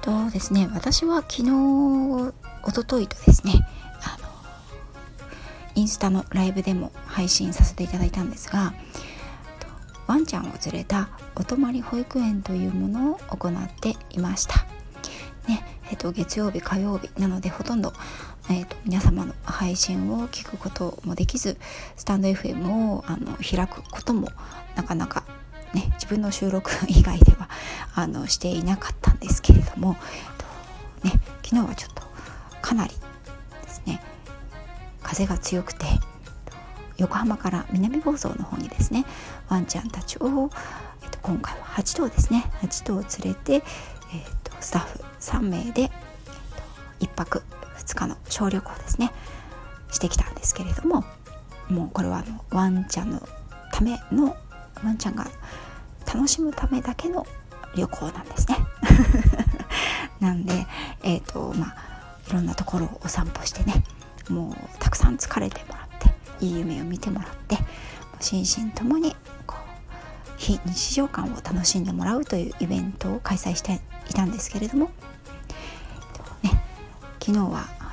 とですね私は昨日おとといとですねあのインスタのライブでも配信させていただいたんですがワンちゃんを連れたお泊まり保育園というものを行っていました。ねえーと、月曜日火曜日なのでほとんど、えーと、皆様の配信を聞くこともできずスタンド FM をあの開くこともなかなかね自分の収録以外ではあのしていなかったんですけれども、ね、昨日はちょっとかなりですね風が強くて横浜から南房総の方にですねワンちゃんたちを、えっと、今回は8頭ですね8頭を連れて、えっと、スタッフ3名で、えっと、1泊2日の小旅行ですねしてきたんですけれどももうこれはあのワンちゃんのためのワンちゃんが楽しむためだけの旅行なんですね。なんで、えーとまあ、いろんなところをお散歩してねもうたくさん疲れてもらっていい夢を見てもらって心身ともにこう非日常感を楽しんでもらうというイベントを開催していたんですけれども、ね、昨日はあの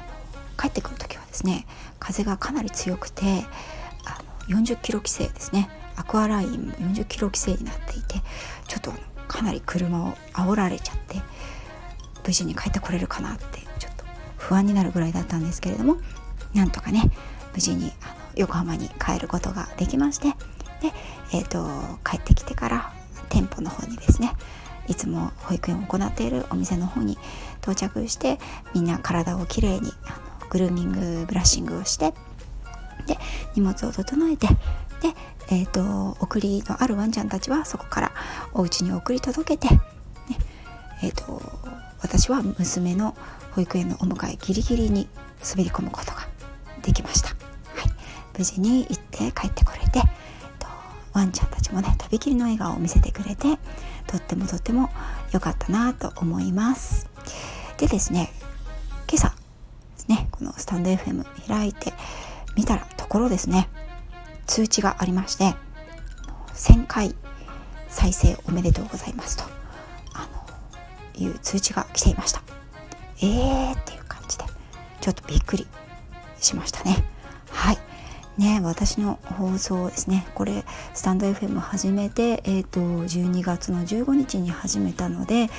帰ってくる時はですね風がかなり強くてあの40キロ規制ですねアクアラインも40キロ規制になっていてちょっとかなり車を煽られちゃって無事に帰ってこれるかなってちょっと不安になるぐらいだったんですけれどもなんとかね無事にあの横浜に帰ることができましてで、えーと、帰ってきてから店舗の方にですねいつも保育園を行っているお店の方に到着してみんな体をきれいにあのグルーミングブラッシングをしてで荷物を整えてで、えーと、送りのあるワンちゃんたちはそこからお家に送り届けて、ねえーと、私は娘の保育園のお迎えギリギリに滑り込むことができました、はい、無事に行って帰ってこれてえー、とワンちゃんたちもねとびきりの笑顔を見せてくれてとってもとっても良かったなと思います。でですね今朝ねこのスタンド FM 開いてみたらところですね通知がありまして1000回再生おめでとうございますとあのいう通知が来ていました。えーっていう感じでちょっとびっくりしましたね。はい。ね私の放送ですね。これスタンド FM 始めて、えー、と12月の15日に始めたので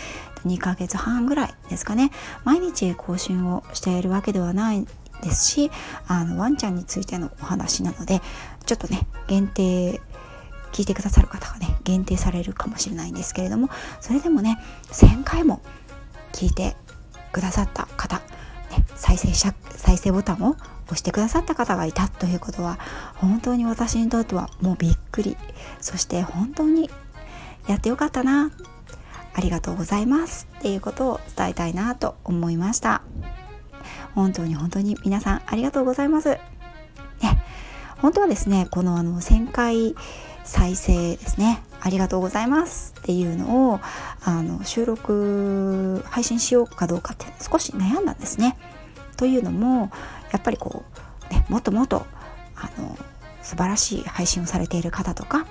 2ヶ月半ぐらいですかね。毎日更新をしているわけではないですしあのワンちゃんについてのお話なのでちょっとね限定聞いてくださる方がね限定されるかもしれないんですけれどもそれでもね1000回も聞いてくださった方、ね、再生者再生ボタンを押してくださった方がいたということは本当に私にとってはもうびっくり。そして本当にやってよかったな。ありがとうございます。っていうことを伝えたいなと思いました。本当に本当に皆さんありがとうございますね本当はですねこのあの1000回再生ですねありがとうございますっていうのをあの収録配信しようかどうかって少し悩んだんですね。というのもやっぱりこう、ね、もっともっとあの素晴らしい配信をされている方とか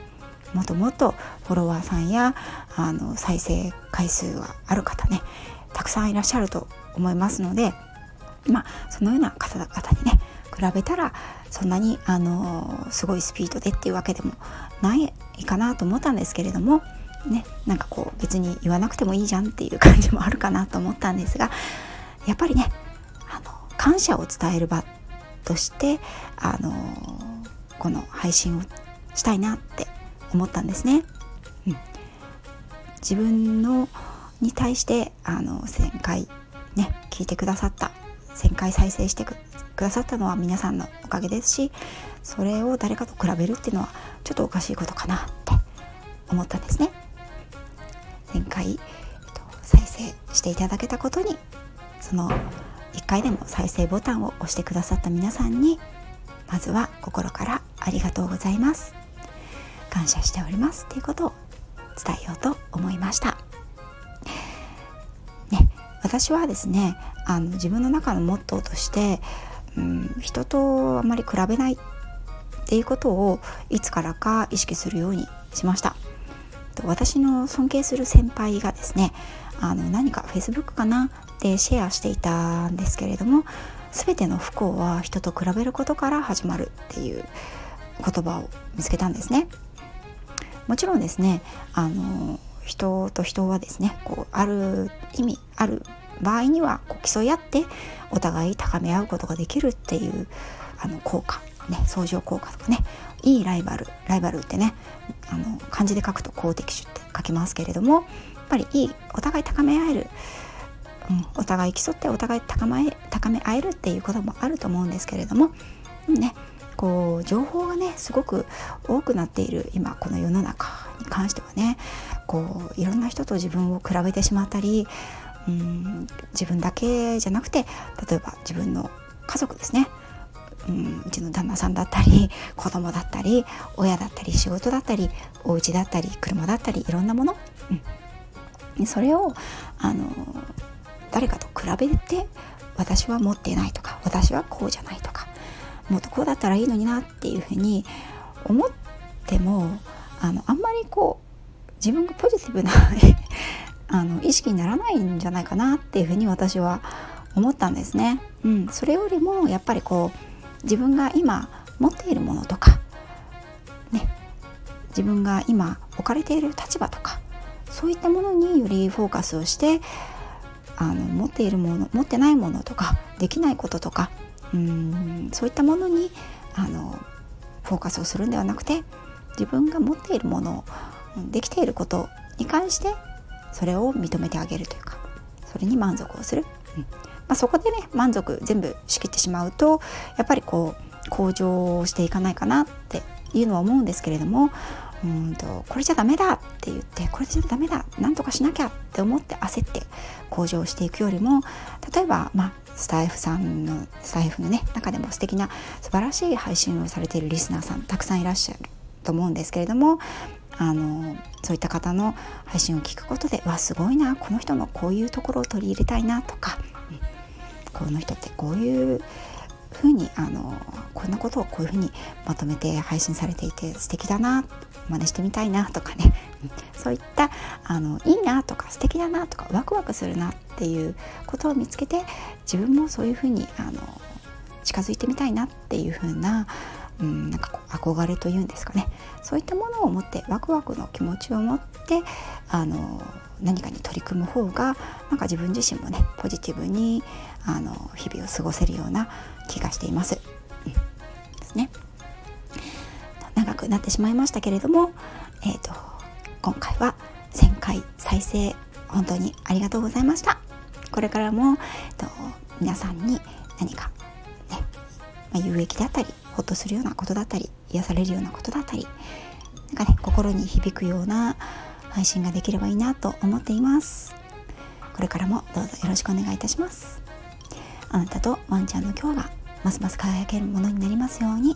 もっともっとフォロワーさんやあの再生回数がある方ねたくさんいらっしゃると思いますのでまあそのような方々にね比べたらそんなにあのすごいスピードでっていうわけでもないかなと思ったんですけれどもねなんかこう別に言わなくてもいいじゃんっていう感じもあるかなと思ったんですがやっぱりねあの感謝を伝える場としてあのこの配信をしたいなって思ったんですね。うん、自分のに対してあの1000回ね聞いてくださった1000回再生してくださったのは皆さんのおかげですしそれを誰かと比べるっていうのはちょっとおかしいことかなって思ったんですね。1000回、えっと、再生していただけたことにその1回でも再生ボタンを押してくださった皆さんにまずは心からありがとうございます。感謝しております。ということを伝えようと思いました。私はですねあの自分の中のモットーとして、うん、人とあまり比べないっていうことをいつからか意識するようにしました。私の尊敬する先輩がですねあの何か Facebook かなでシェアしていたんですけれども全ての不幸は人と比べることから始まるっていう言葉を見つけたんですね。もちろんですねあの人と人はですねこうある意味ある場合にはこう競い合ってお互い高め合うことができるっていうあの効果。ね相乗効果とかね。いいライバルライバルってねあの漢字で書くと好敵手って書きますけれどもやっぱりいいお互い高め合える、うん、お互い競ってお互い高め高め合えるっていうこともあると思うんですけれどもねこう情報がねすごく多くなっている今この世の中に関してはねこういろんな人と自分を比べてしまったりうん。自分だけじゃなくて例えば自分の家族ですね。うん、うちの旦那さんだったり 子供だったり親だったり仕事だったりお家だったり車だったりいろんなもの、うん、それをあの誰かと比べて私は持ってないとか私はこうじゃないとかもっとこうだったらいいのになっていうふうに思ってもあのあんまりこう自分がポジティブなあの意識にならないんじゃないかなっていうふうに私は思ったんですね。うん、それよりもやっぱりこう自分が今持っているものとか、ね、自分が今置かれている立場とかそういったものによりフォーカスをしてあの持っているもの持ってないものとかできないこととかうん。そういったものにあのフォーカスをするんではなくて自分が持っているものできていることに関してそれを認めてあげるというかそれに満足をする、うん。まあ、そこでね満足全部しきってしまうとやっぱりこう向上していかないかなっていうのは思うんですけれどもうんとこれじゃダメだって言ってこれじゃダメだなんとかしなきゃって思って焦って向上していくよりも例えばまあスタイフさんのスタイフのね中でも素敵な素晴らしい配信をされているリスナーさんたくさんいらっしゃると思うんですけれどもあのそういった方の配信を聞くことでわすごいなこの人のこういうところを取り入れたいなとか、この人ってこういうふうにあのこんなことをこういうふうにまとめて配信されていて素敵だな真似してみたいなとかね、そういったあのいいなとか素敵だなとかワクワクするなっていうことを見つけて自分もそういうふうにあの近づいてみたいなっていうふうなうん、なんかこう憧れというんですかねそういったものを持ってワクワクの気持ちを持ってあの何かに取り組む方がなんか自分自身もねポジティブにあの日々を過ごせるような気がしています。うん、ですね。長くなってしまいましたけれども、えーと、今回は1000回再生本当にありがとうございました。これからも、えーと、皆さんに何かね、まあ、有益だったりほっとするようなことだったり癒されるようなことだったりなんかね心に響くような配信ができればいいなと思っています。これからもどうぞよろしくお願いいたします。あなたとワンちゃんの今日がますます輝けるものになりますように。